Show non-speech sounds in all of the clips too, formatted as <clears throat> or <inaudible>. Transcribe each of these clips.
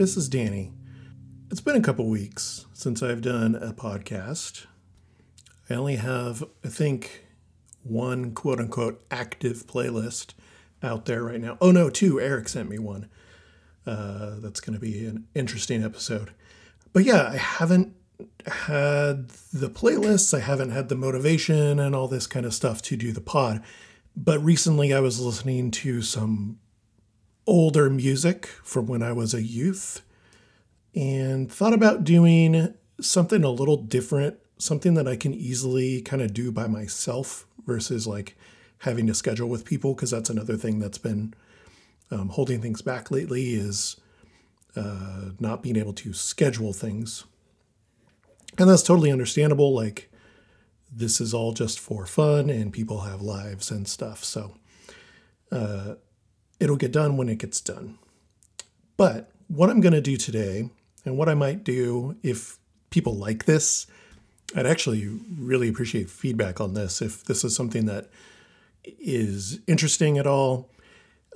This is Danny. It's been a couple weeks since I've done a podcast. I only have, I think, one quote unquote active playlist out there right now. Oh, no, two. Eric sent me one. Uh, that's going to be an interesting episode. But yeah, I haven't had the playlists, I haven't had the motivation and all this kind of stuff to do the pod. But recently I was listening to some older music from when I was a youth and thought about doing something a little different, something that I can easily kind of do by myself versus like having to schedule with people because that's another thing that's been um, holding things back lately is uh, not being able to schedule things. And that's totally understandable. Like, this is all just for fun and people have lives and stuff. So, uh, it'll get done when it gets done. But what I'm going to do today, and what I might do if people like this, I'd actually really appreciate feedback on this. If this is something that is interesting at all,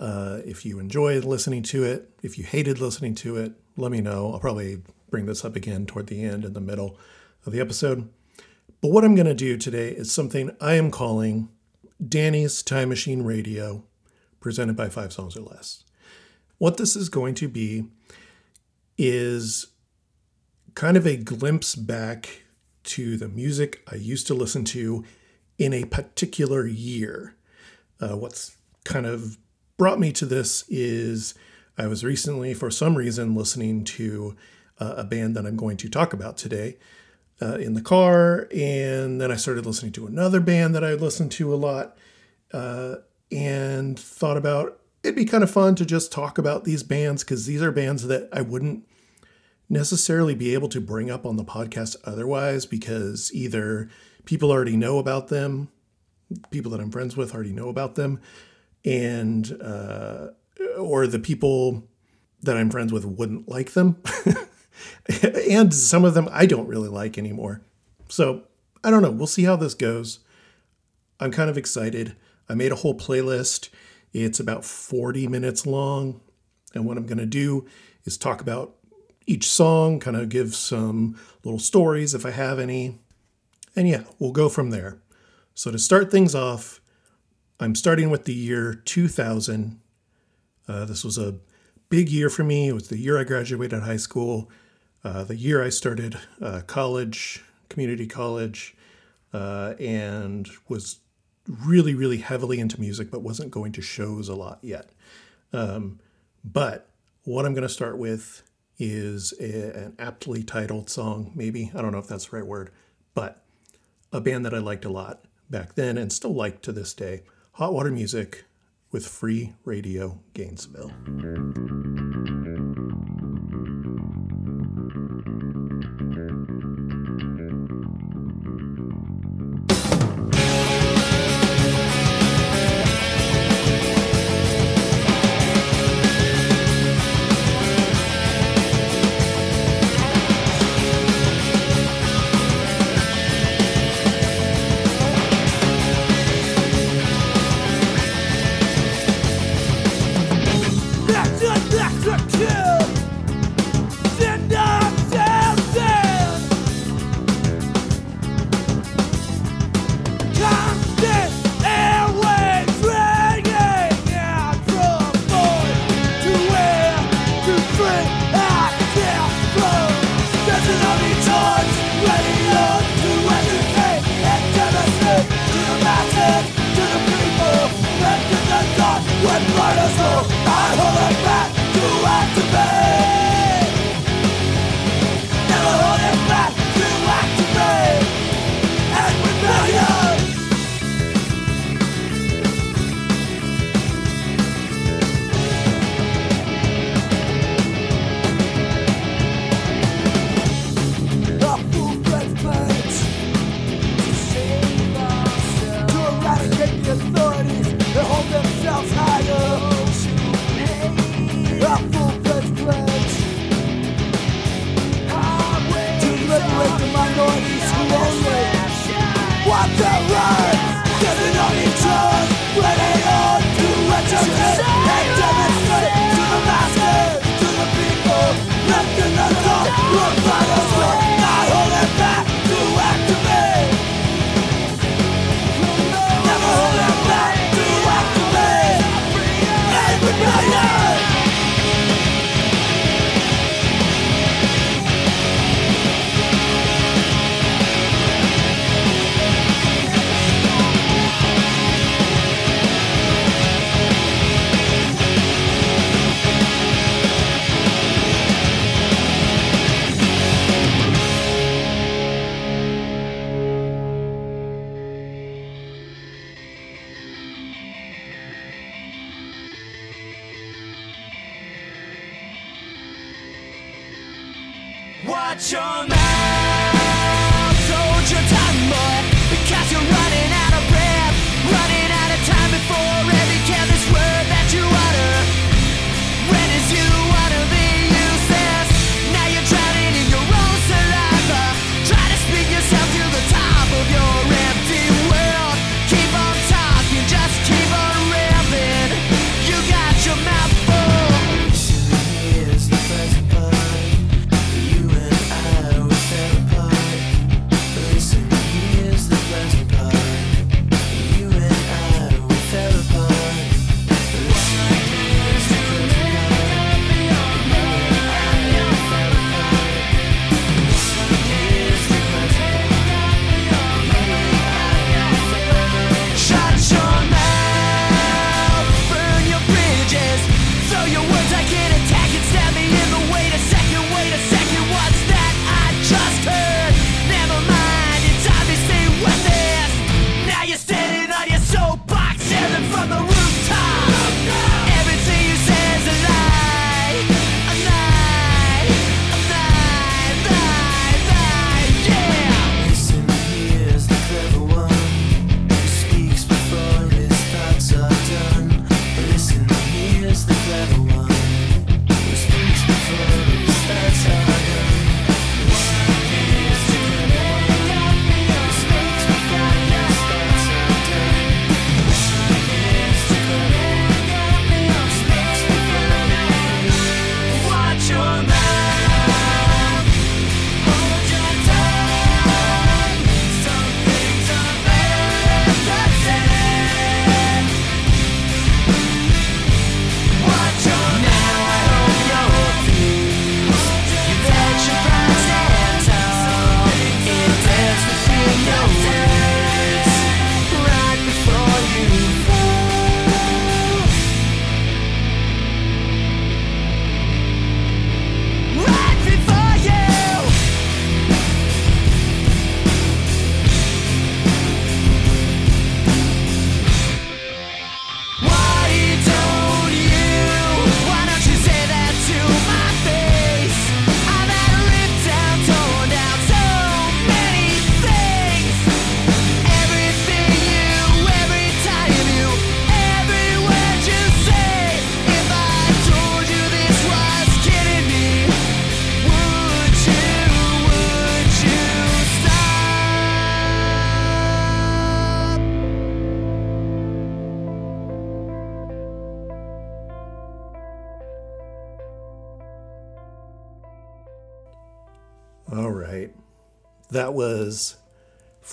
uh, if you enjoyed listening to it, if you hated listening to it, let me know. I'll probably bring this up again toward the end in the middle of the episode. But what I'm going to do today is something I am calling Danny's Time Machine Radio presented by Five Songs or Less. What this is going to be is kind of a glimpse back to the music I used to listen to in a particular year. Uh, what's kind of brought me to this is I was recently, for some reason, listening to uh, a band that I'm going to talk about today uh, in the car. And then I started listening to another band that I listened to a lot. And thought about it'd be kind of fun to just talk about these bands because these are bands that I wouldn't necessarily be able to bring up on the podcast otherwise because either people already know about them, people that I'm friends with already know about them, and uh, or the people that I'm friends with wouldn't like them. <laughs> and some of them I don't really like anymore. So I don't know. We'll see how this goes. I'm kind of excited. I made a whole playlist. It's about 40 minutes long. And what I'm going to do is talk about each song, kind of give some little stories if I have any. And yeah, we'll go from there. So to start things off, I'm starting with the year 2000. Uh, this was a big year for me. It was the year I graduated high school, uh, the year I started uh, college, community college, uh, and was really, really heavily into music, but wasn't going to shows a lot yet. Um, but what I'm going to start with is a, an aptly titled song, maybe. I don't know if that's the right word, but a band that I liked a lot back then and still like to this day Hot Water Music with Free Radio Gainesville.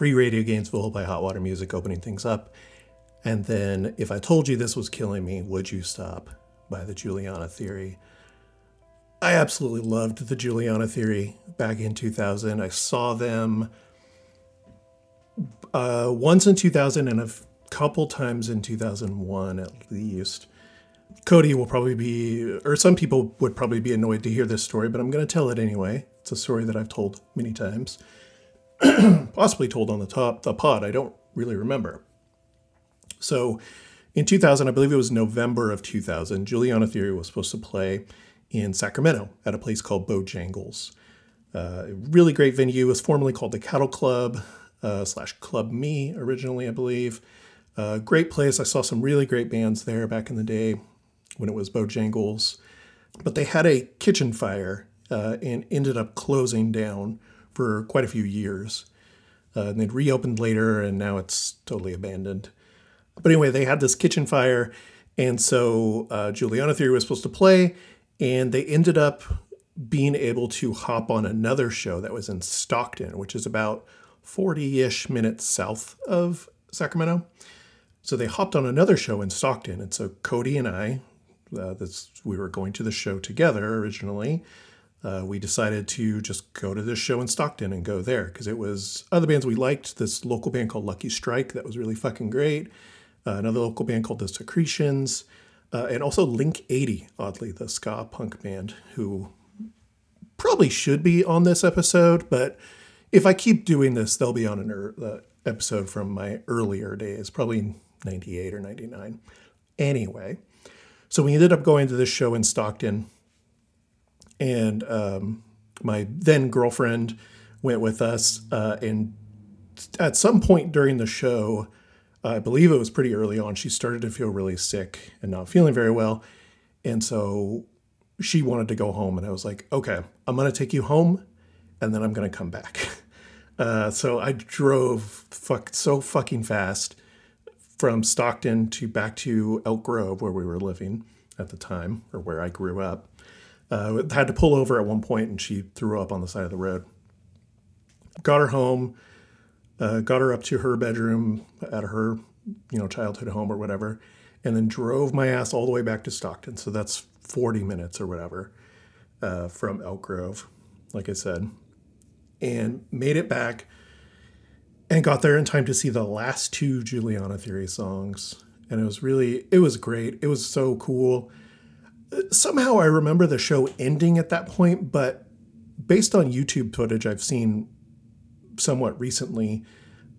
Free Radio Gainesville by Hot Water Music opening things up. And then If I Told You This Was Killing Me, Would You Stop by the Juliana Theory. I absolutely loved the Juliana Theory back in 2000. I saw them uh, once in 2000 and a f- couple times in 2001 at least. Cody will probably be, or some people would probably be annoyed to hear this story, but I'm going to tell it anyway. It's a story that I've told many times, <clears throat> possibly told on the top the pod. I don't really remember. So, in 2000, I believe it was November of 2000, Juliana Theory was supposed to play in Sacramento at a place called Bojangles. Uh, a really great venue. It was formerly called the Cattle Club uh, slash Club Me originally, I believe. Uh, great place. I saw some really great bands there back in the day when it was Bojangles. But they had a kitchen fire uh, and ended up closing down for quite a few years. Uh, and they'd reopened later, and now it's totally abandoned. But anyway, they had this kitchen fire, and so uh, Juliana Theory was supposed to play, and they ended up being able to hop on another show that was in Stockton, which is about 40 ish minutes south of Sacramento. So they hopped on another show in Stockton. And so Cody and I, uh, this, we were going to the show together originally. Uh, we decided to just go to this show in Stockton and go there because it was other bands we liked. This local band called Lucky Strike that was really fucking great. Uh, another local band called The Secretions, uh, and also Link 80, oddly, the ska punk band who probably should be on this episode, but if I keep doing this, they'll be on an er- episode from my earlier days, probably 98 or 99. Anyway, so we ended up going to this show in Stockton, and um, my then girlfriend went with us, uh, and at some point during the show, I believe it was pretty early on, she started to feel really sick and not feeling very well, and so she wanted to go home, and I was like, okay, I'm gonna take you home, and then I'm gonna come back. <laughs> Uh, so I drove fuck so fucking fast from Stockton to back to Elk Grove where we were living at the time, or where I grew up. Uh, had to pull over at one point, and she threw up on the side of the road. Got her home, uh, got her up to her bedroom at her, you know, childhood home or whatever, and then drove my ass all the way back to Stockton. So that's 40 minutes or whatever uh, from Elk Grove, like I said, and made it back and got there in time to see the last two Juliana Theory songs. And it was really, it was great. It was so cool. Somehow I remember the show ending at that point, but based on YouTube footage I've seen somewhat recently,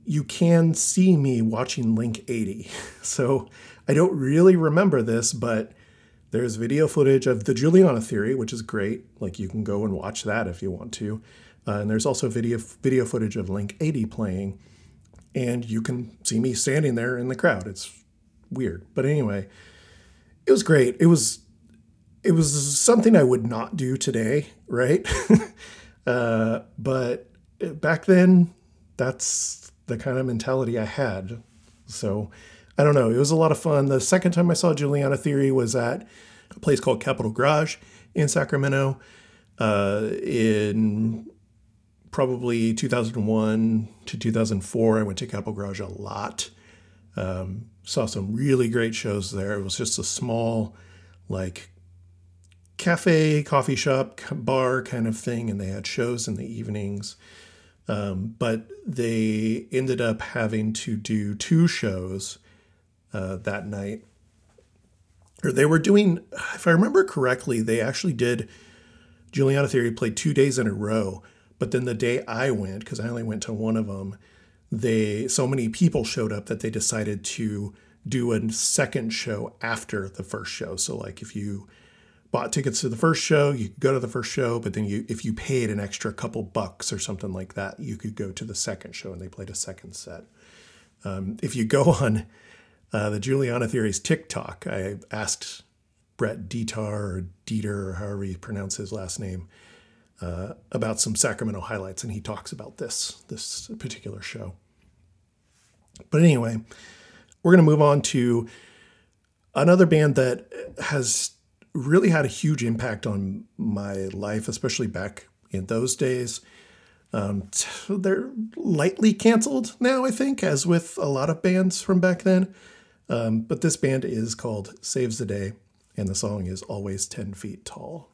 you can see me watching Link 80. <laughs> So I don't really remember this, but there's video footage of the Juliana Theory, which is great. Like you can go and watch that if you want to. Uh, and there's also video video footage of Link 80 playing, and you can see me standing there in the crowd. It's weird, but anyway, it was great. It was it was something I would not do today, right? <laughs> uh, but back then, that's the kind of mentality I had. So I don't know. It was a lot of fun. The second time I saw Juliana Theory was at a place called Capitol Garage in Sacramento uh, in probably 2001 to 2004. I went to Capitol Garage a lot. Um, saw some really great shows there. It was just a small, like, cafe, coffee shop, bar kind of thing, and they had shows in the evenings. Um, but they ended up having to do two shows uh, that night. Or they were doing, if I remember correctly, they actually did Juliana Theory played two days in a row. But then the day I went, because I only went to one of them, they so many people showed up that they decided to do a second show after the first show. So like if you bought tickets to the first show, you could go to the first show, but then you if you paid an extra couple bucks or something like that, you could go to the second show and they played a second set. Um, if you go <laughs> on uh, the Juliana Theory's TikTok, I asked Brett Detar or Dieter or however you pronounce his last name uh, about some Sacramento highlights, and he talks about this this particular show. But anyway, we're going to move on to another band that has really had a huge impact on my life, especially back in those days. Um, they're lightly canceled now, I think, as with a lot of bands from back then. Um, but this band is called Saves the Day, and the song is Always 10 Feet Tall.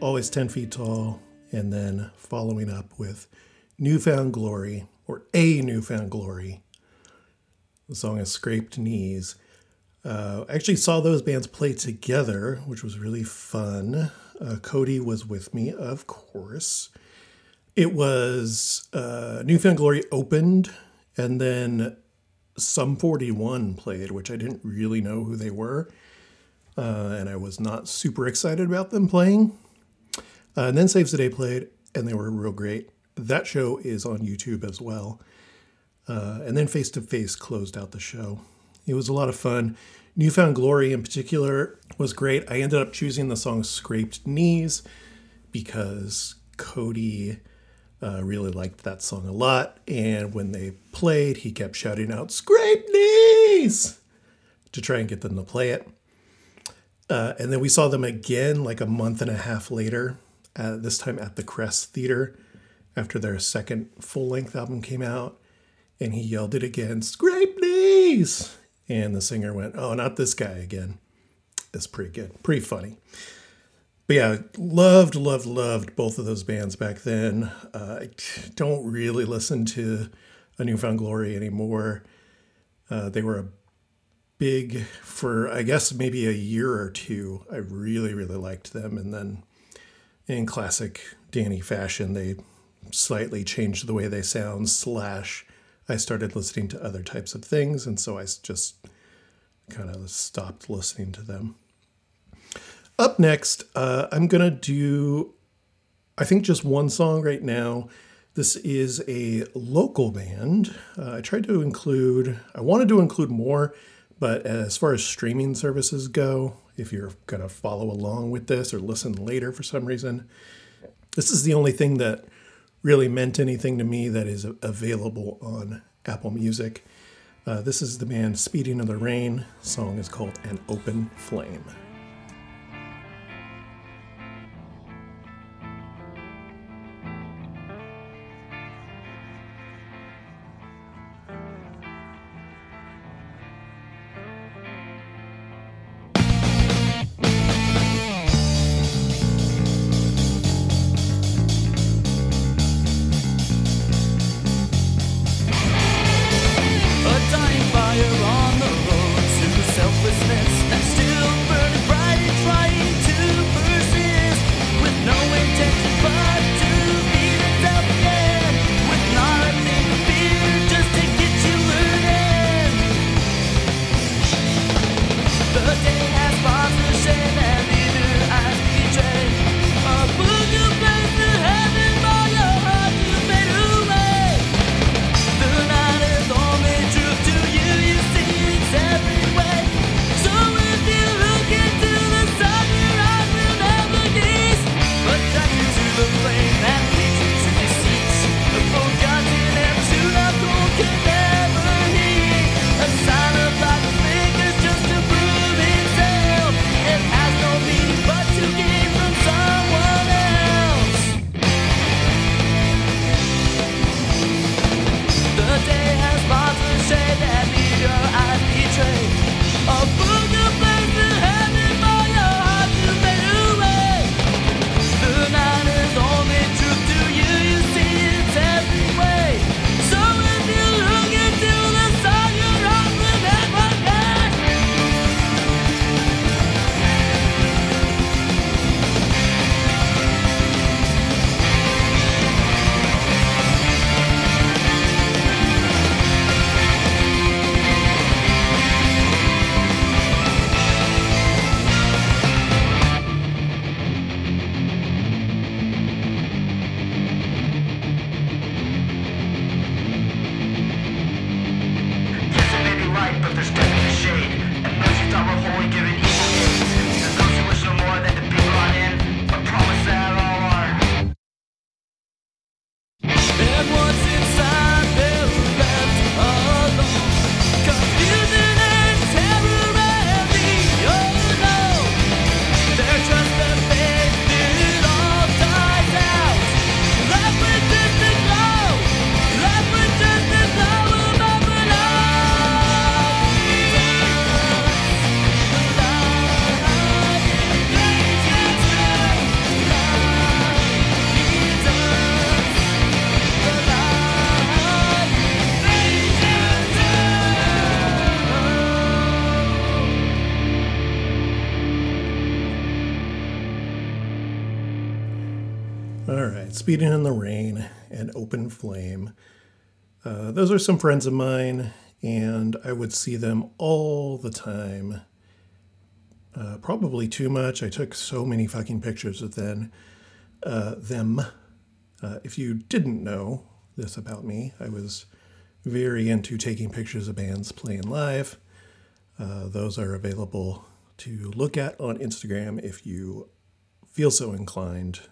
Always 10 Feet Tall, and then following up with Newfound Glory, or A Newfound Glory. The song is Scraped Knees. Uh, I actually saw those bands play together, which was really fun. Uh, Cody was with me, of course. It was uh, Newfound Glory opened, and then Sum 41 played, which I didn't really know who they were uh, and I was not super excited about them playing. Uh, and then Saves the Day played, and they were real great. That show is on YouTube as well. Uh, and then Face to Face closed out the show. It was a lot of fun. Newfound Glory in particular was great. I ended up choosing the song Scraped Knees because Cody uh, really liked that song a lot. And when they played, he kept shouting out, Scraped Knees! to try and get them to play it. Uh, and then we saw them again like a month and a half later, uh, this time at the Crest Theater after their second full length album came out. And he yelled it again, Scrape knees! And the singer went, Oh, not this guy again. It's pretty good, pretty funny. But yeah, loved, loved, loved both of those bands back then. Uh, I don't really listen to A Newfound Glory anymore. Uh, they were a big for I guess maybe a year or two. I really really liked them, and then in classic Danny fashion, they slightly changed the way they sound. Slash, I started listening to other types of things, and so I just kind of stopped listening to them. Up next, uh, I'm gonna do I think just one song right now. This is a local band. Uh, I tried to include, I wanted to include more, but as far as streaming services go, if you're going to follow along with this or listen later for some reason, this is the only thing that really meant anything to me that is available on Apple Music. Uh, this is the band Speeding in the Rain. song is called An Open Flame. Speeding in the Rain and Open Flame. Uh, those are some friends of mine, and I would see them all the time. Uh, probably too much. I took so many fucking pictures of them. Uh, them. Uh, if you didn't know this about me, I was very into taking pictures of bands playing live. Uh, those are available to look at on Instagram if you feel so inclined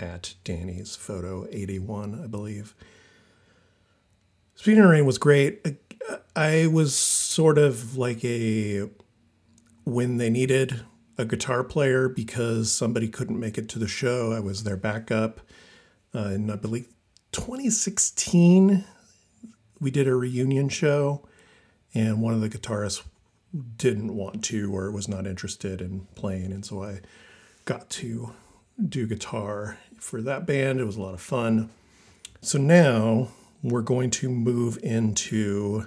at Danny's photo 81, I believe. In the Rain was great. I was sort of like a when they needed a guitar player because somebody couldn't make it to the show. I was their backup. Uh, in I believe 2016, we did a reunion show, and one of the guitarists didn't want to or was not interested in playing, and so I got to do guitar for that band. It was a lot of fun. So now we're going to move into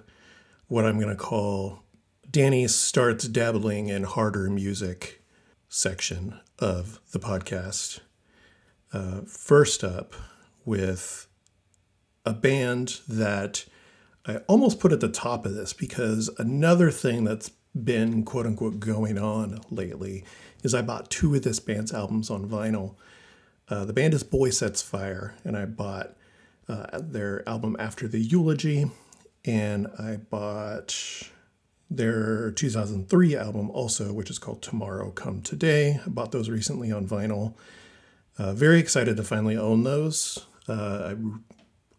what I'm going to call Danny starts dabbling in harder music section of the podcast. Uh, first up, with a band that I almost put at the top of this because another thing that's been quote unquote going on lately is I bought two of this band's albums on vinyl. Uh, the band is Boy Sets Fire, and I bought uh, their album After the Eulogy, and I bought their 2003 album also, which is called Tomorrow Come Today. I bought those recently on vinyl. Uh, very excited to finally own those. Uh, I'm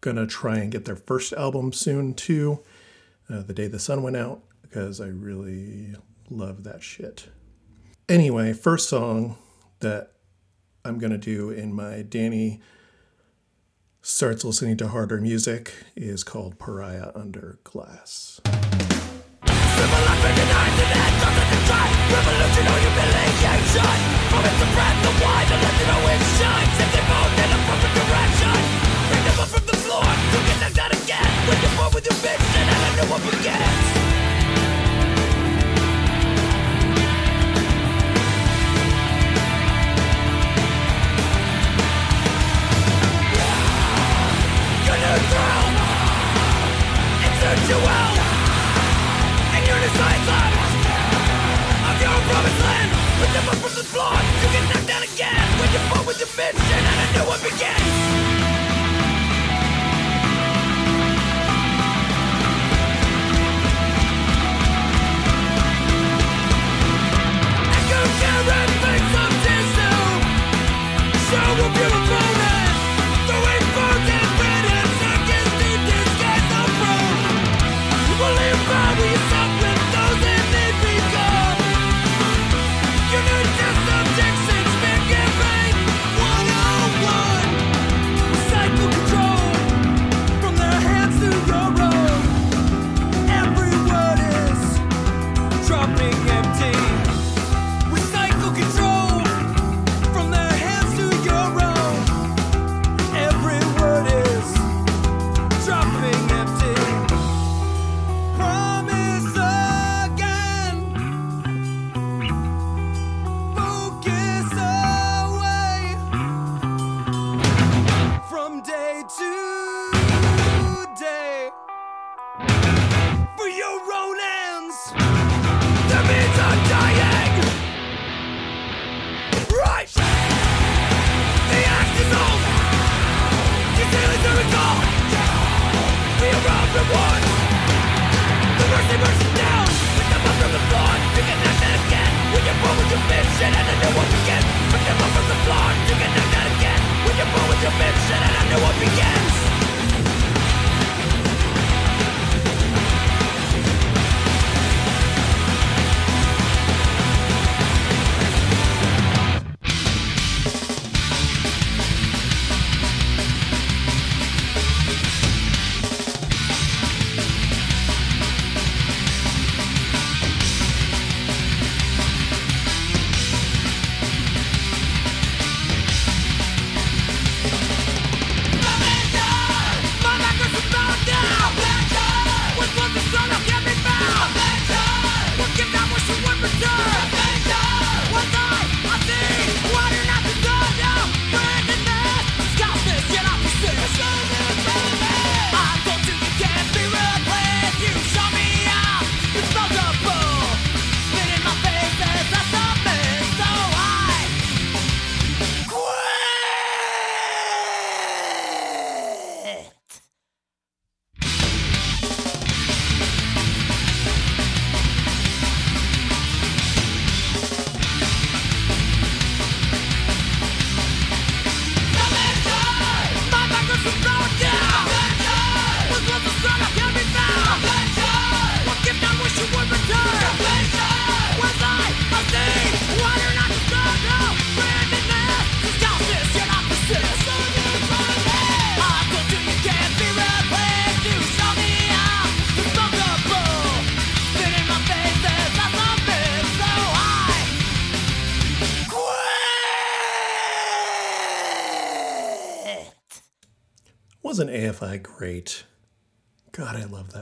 gonna try and get their first album soon too, uh, the day the sun went out, because I really love that shit. Anyway, first song that I'm gonna do in my Danny starts listening to harder music is called Pariah Under Glass. Them up from the floor, to get knocked out again When you're born with your bitch, then I know what floor You down again When you're born with your bitch And I know what begins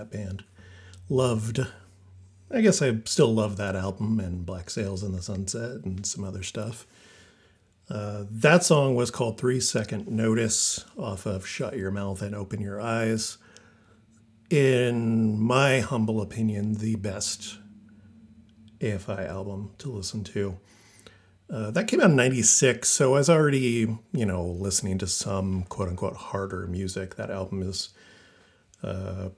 that band. Loved. I guess I still love that album and Black Sails in the Sunset and some other stuff. Uh, that song was called Three Second Notice off of Shut Your Mouth and Open Your Eyes. In my humble opinion, the best AFI album to listen to. Uh, that came out in 96, so I was already, you know, listening to some quote unquote harder music. That album is uh,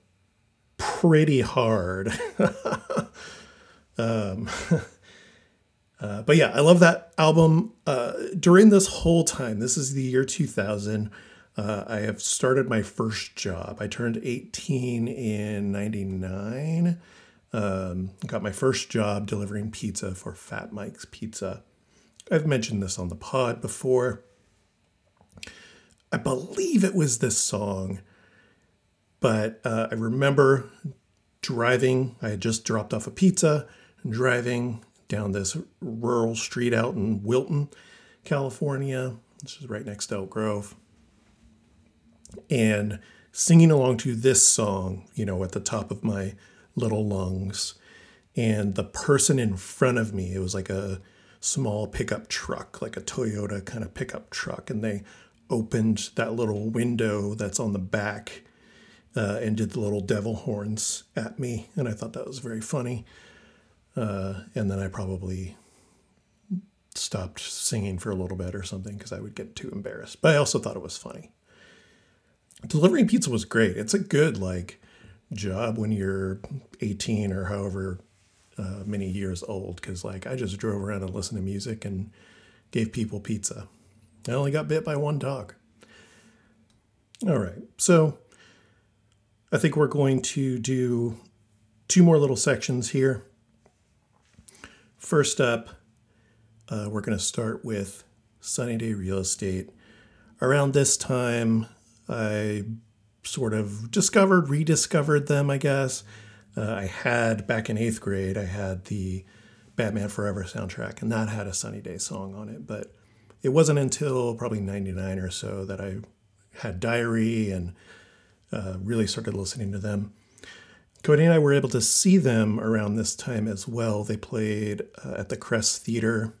pretty hard. <laughs> um, <laughs> uh, but yeah, I love that album. Uh, during this whole time, this is the year 2000. Uh, I have started my first job. I turned 18 in 99. Um, got my first job delivering pizza for Fat Mike's Pizza. I've mentioned this on the pod before. I believe it was this song, but uh, I remember driving. I had just dropped off a pizza driving down this rural street out in Wilton, California, which is right next to Elk Grove, and singing along to this song, you know, at the top of my little lungs. And the person in front of me, it was like a small pickup truck, like a Toyota kind of pickup truck. And they opened that little window that's on the back uh, and did the little devil horns at me. And I thought that was very funny. Uh, and then I probably stopped singing for a little bit or something because I would get too embarrassed. But I also thought it was funny. Delivering pizza was great. It's a good, like, job when you're 18 or however uh, many years old because like I just drove around and listened to music and gave people pizza. I only got bit by one dog. All right, so I think we're going to do two more little sections here. First up, uh, we're going to start with Sunny Day Real Estate. Around this time, I sort of discovered, rediscovered them, I guess. Uh, I had back in eighth grade, I had the Batman Forever soundtrack, and that had a Sunny Day song on it. But it wasn't until probably 99 or so that I had Diary and uh, really started listening to them. Cody and I were able to see them around this time as well. They played uh, at the Crest Theater.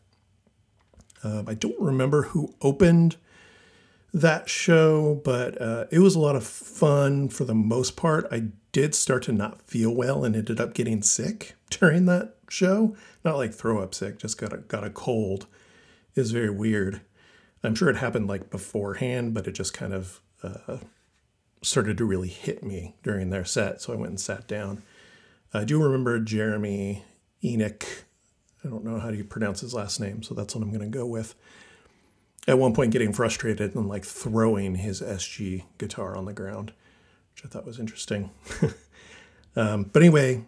Um, I don't remember who opened that show, but uh, it was a lot of fun for the most part. I did start to not feel well and ended up getting sick <laughs> during that show. Not like throw up sick, just got a, got a cold. Was very weird. I'm sure it happened like beforehand, but it just kind of uh, started to really hit me during their set. So I went and sat down. I do remember Jeremy Enoch. I don't know how do you pronounce his last name, so that's what I'm going to go with at one point getting frustrated and like throwing his SG guitar on the ground, which I thought was interesting. <laughs> um, but anyway,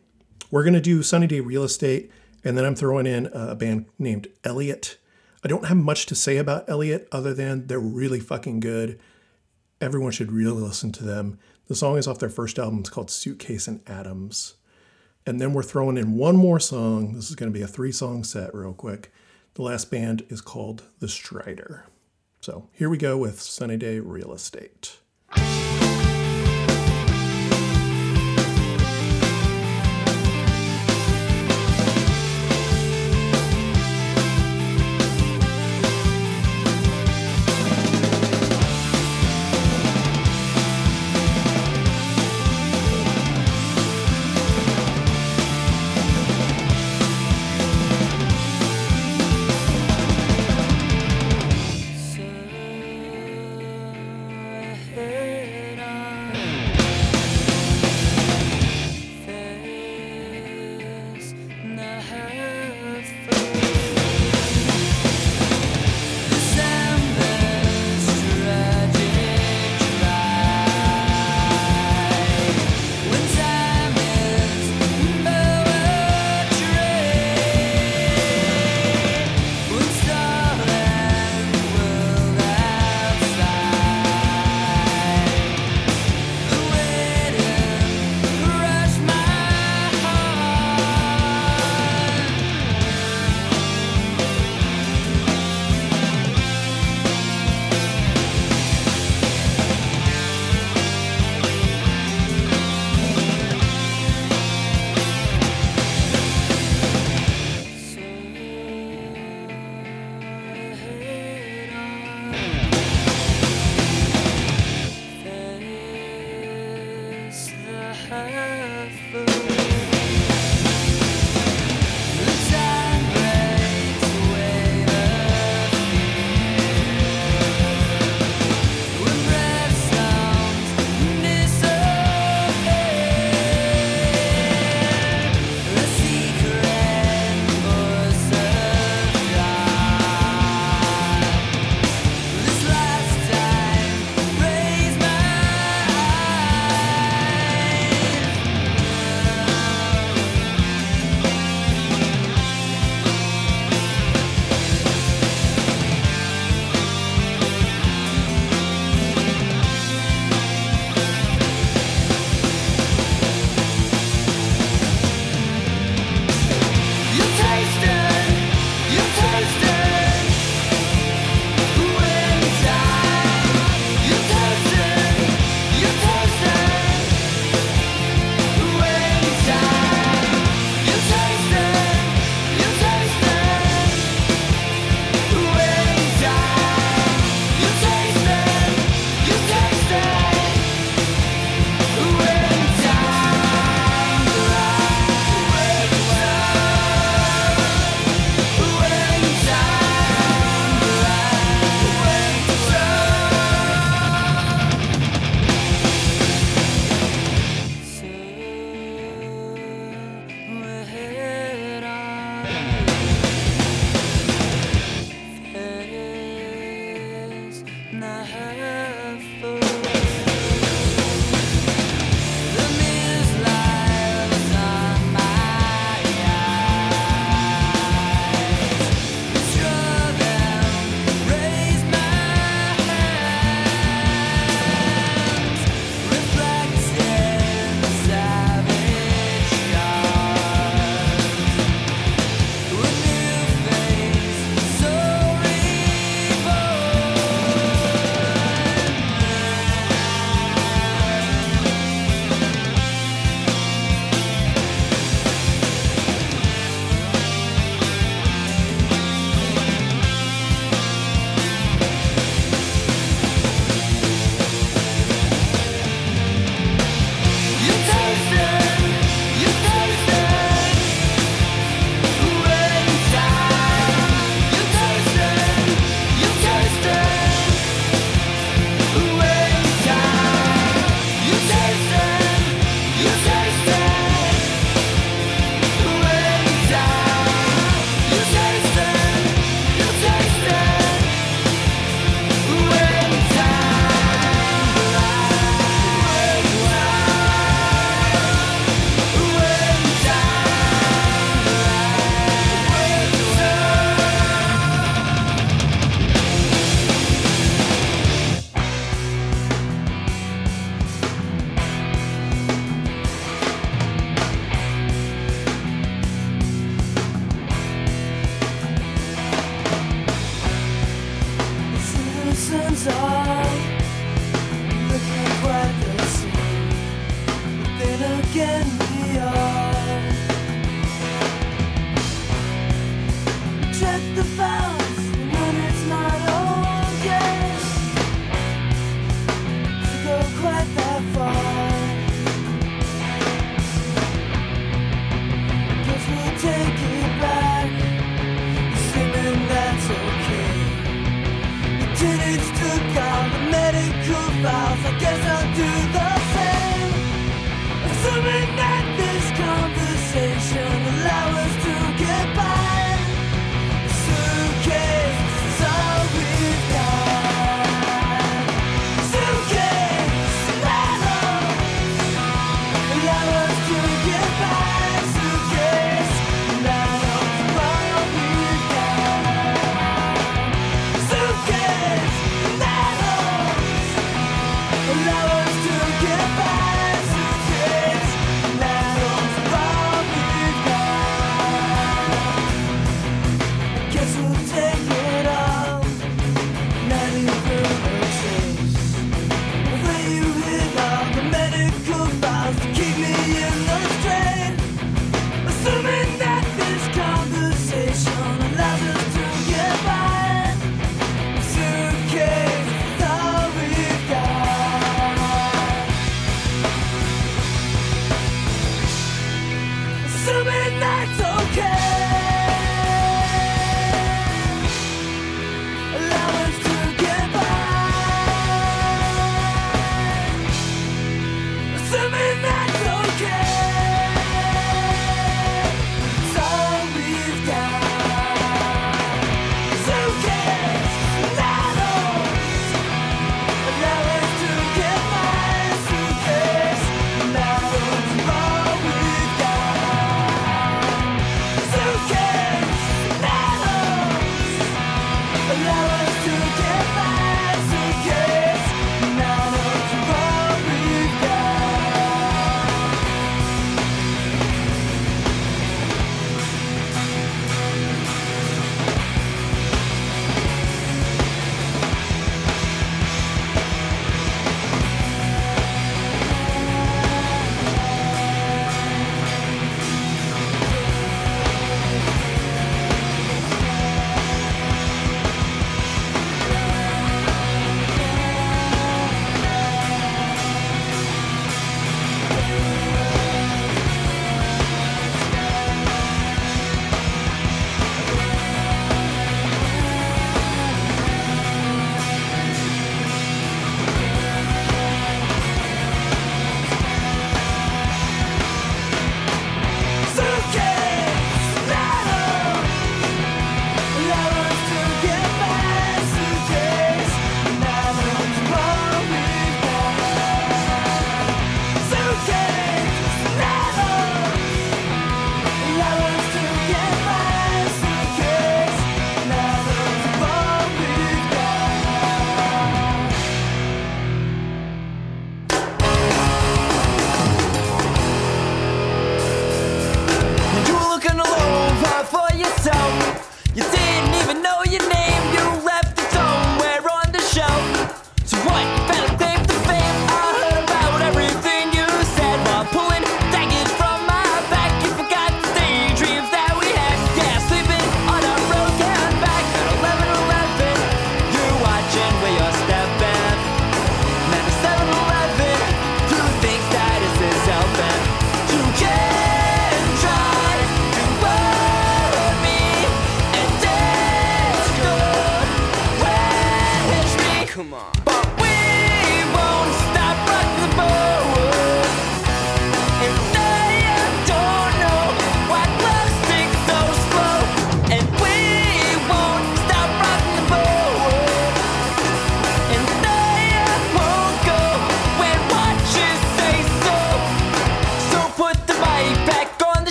we're going to do Sunny Day Real Estate, and then I'm throwing in a band named Elliott. I don't have much to say about Elliott other than they're really fucking good. Everyone should really listen to them. The song is off their first album. It's called Suitcase and Atoms. And then we're throwing in one more song. This is going to be a three song set, real quick. The last band is called The Stryder. So here we go with Sunny Day Real Estate.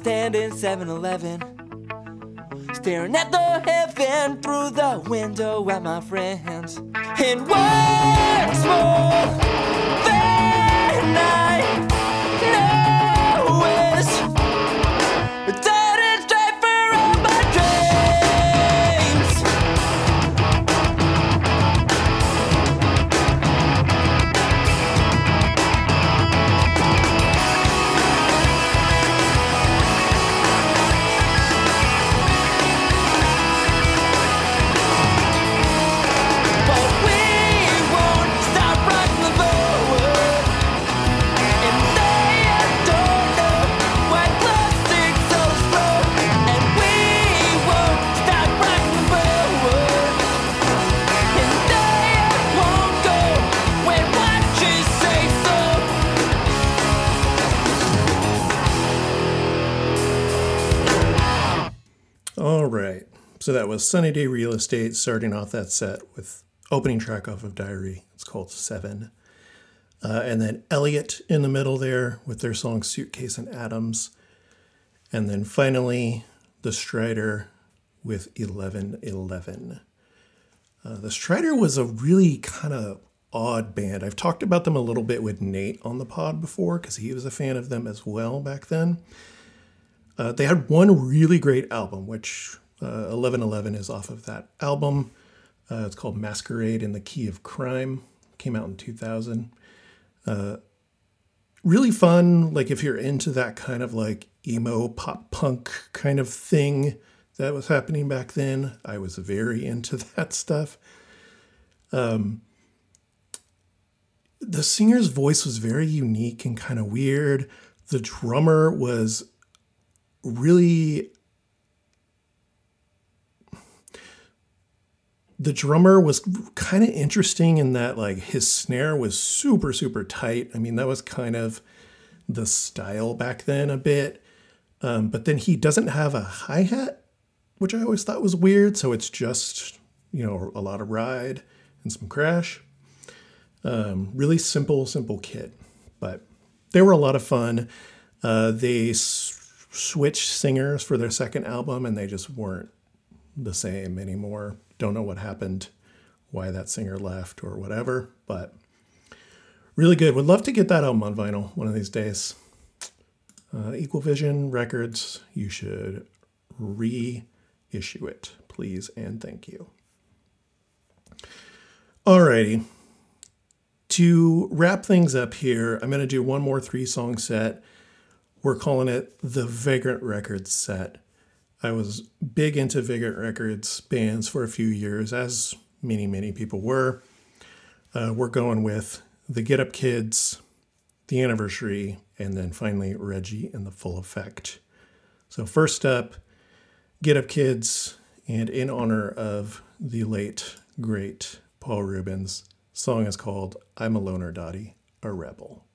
I stand in 7 Eleven. Staring at the heaven through the window at my friends. And once more, then So that was Sunny Day Real Estate starting off that set with opening track off of Diary. It's called Seven. Uh, and then Elliott in the middle there with their song Suitcase and Atoms. And then finally, The Stryder with 1111. Uh, the Stryder was a really kind of odd band. I've talked about them a little bit with Nate on the pod before because he was a fan of them as well back then. Uh, they had one really great album, which 1111 is off of that album. Uh, it's called Masquerade in the Key of Crime. Came out in 2000. Uh, really fun, like if you're into that kind of like emo pop punk kind of thing that was happening back then. I was very <laughs> into that stuff. Um, the singer's voice was very unique and kind of weird. The drummer was really the drummer was kind of interesting in that like his snare was super super tight. I mean that was kind of the style back then a bit. Um, but then he doesn't have a hi-hat which i always thought was weird so it's just you know a lot of ride and some crash. Um, really simple simple kit but they were a lot of fun. Uh, they s- switched singers for their second album and they just weren't the same anymore. Don't know what happened, why that singer left or whatever, but really good. Would love to get that album on vinyl one of these days. Uh, Equal Vision Records, you should reissue it, please and thank you. Alrighty. To wrap things up here, I'm going to do one more three song set. We're calling it the Vagrant Records set. I was big into Vagrant Records bands for a few years, as many, many people were. Uh, we're going with the Get Up Kids, the Anniversary, and then finally Reggie and the Full Effect. So, first up, Get Up Kids, and in honor of the late, great Paul Reubens, song is called I'm a Loner Dottie, a Rebel.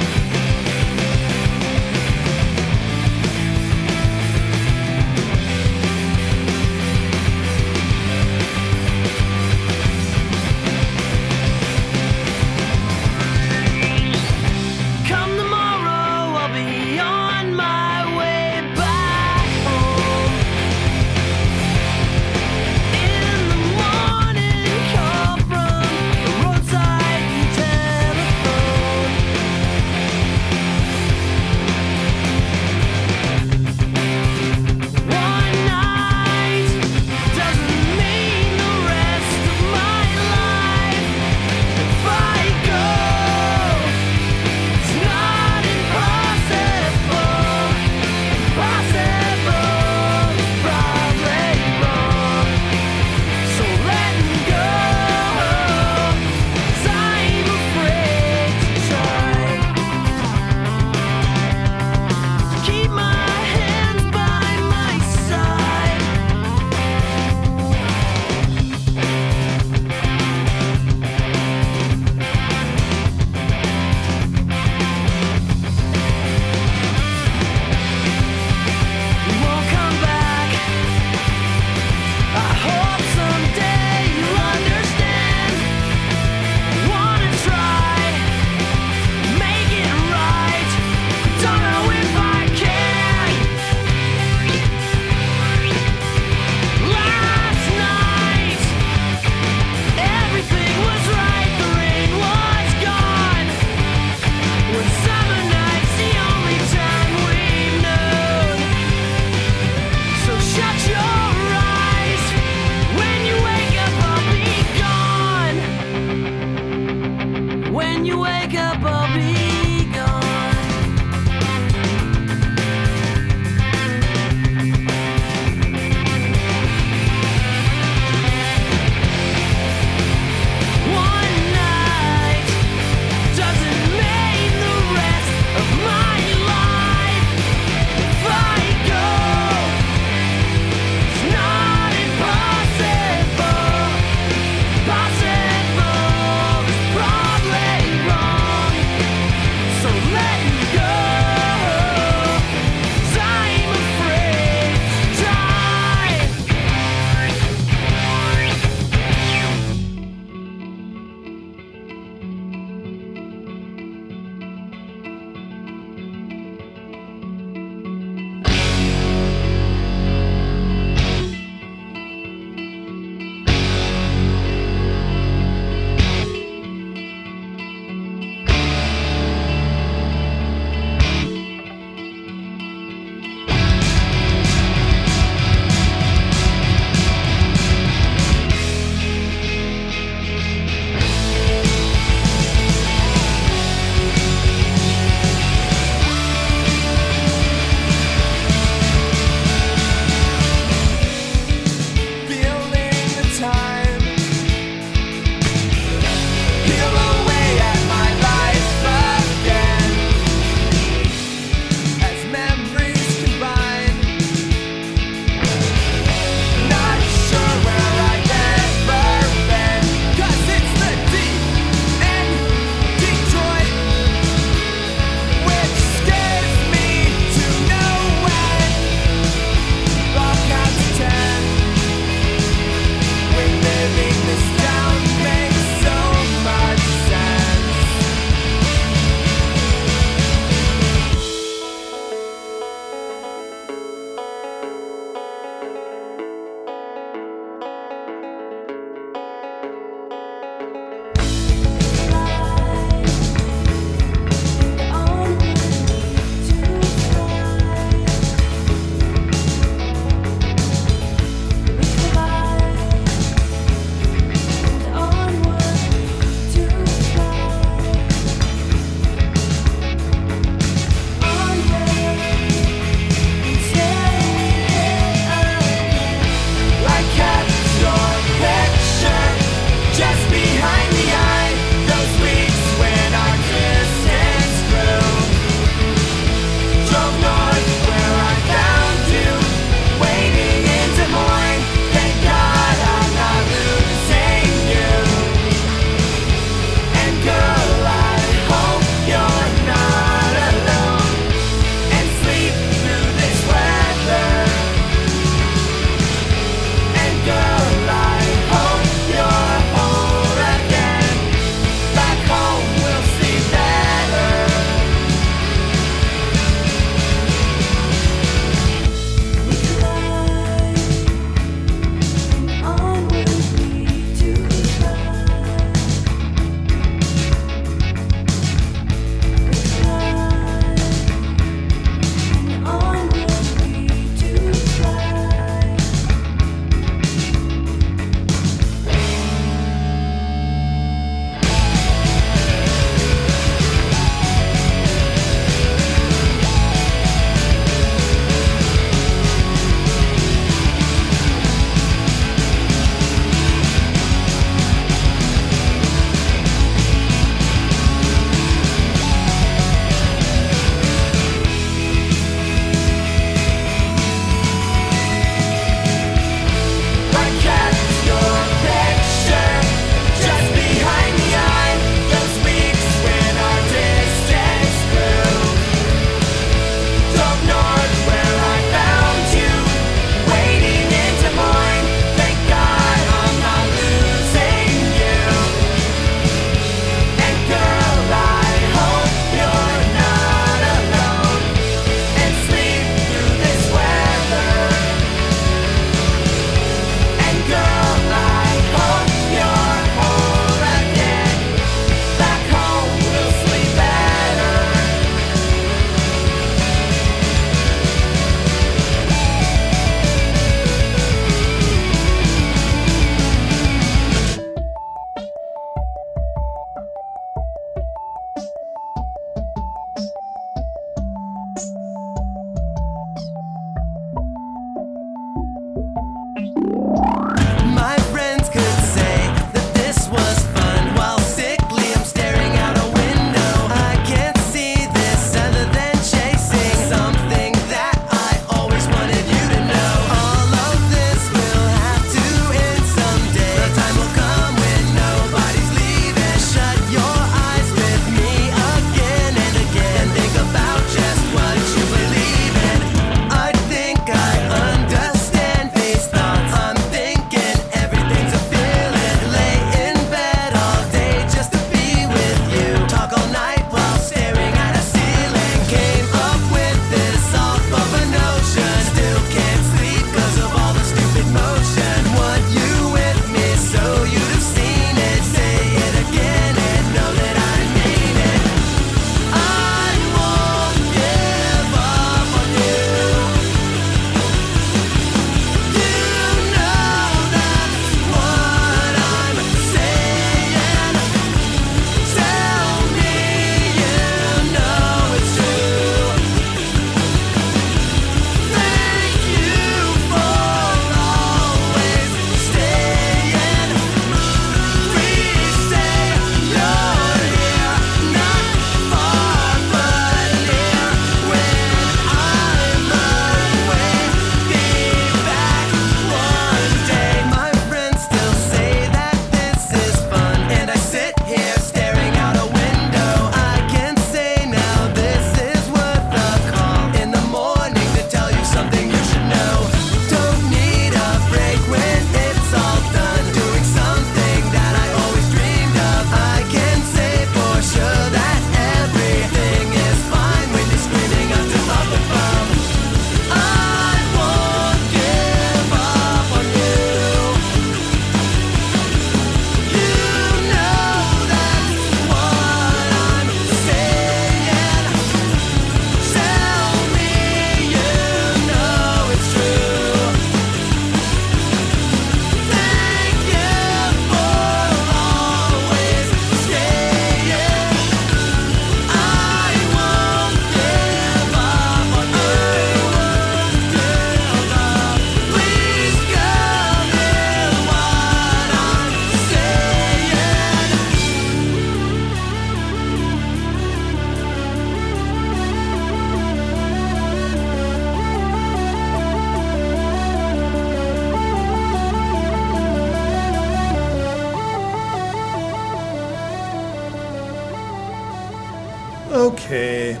Okay,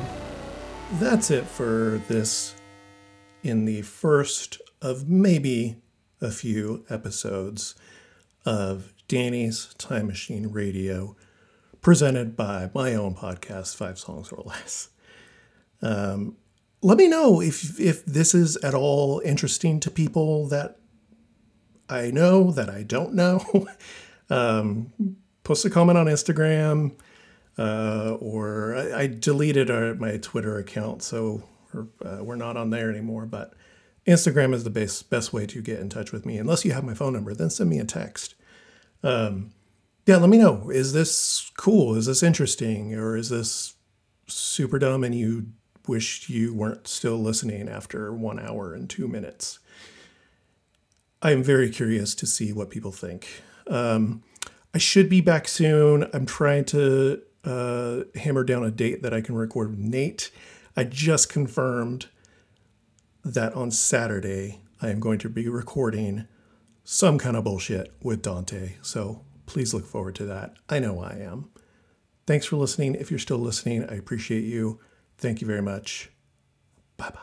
that's it for this in the first of maybe a few episodes of Danny's Time Machine Radio, presented by my own podcast, Five Songs or Less. Um, let me know if if this is at all interesting to people that I know that I don't know. <laughs> um, post a comment on Instagram, uh, or I, I deleted our, my Twitter account, so we're, uh, we're not on there anymore. But Instagram is the best best way to get in touch with me. Unless you have my phone number, then send me a text. Um, yeah, let me know. Is this cool? Is this interesting? Or is this super dumb and you wish you weren't still listening after one hour and two minutes? I am very curious to see what people think. Um, I should be back soon. I'm trying to uh, hammer down a date that I can record with Nate. I just confirmed that on Saturday I am going to be recording some kind of bullshit with Dante. So please look forward to that. I know I am. Thanks for listening. If you're still listening, I appreciate you. Thank you very much. Bye bye.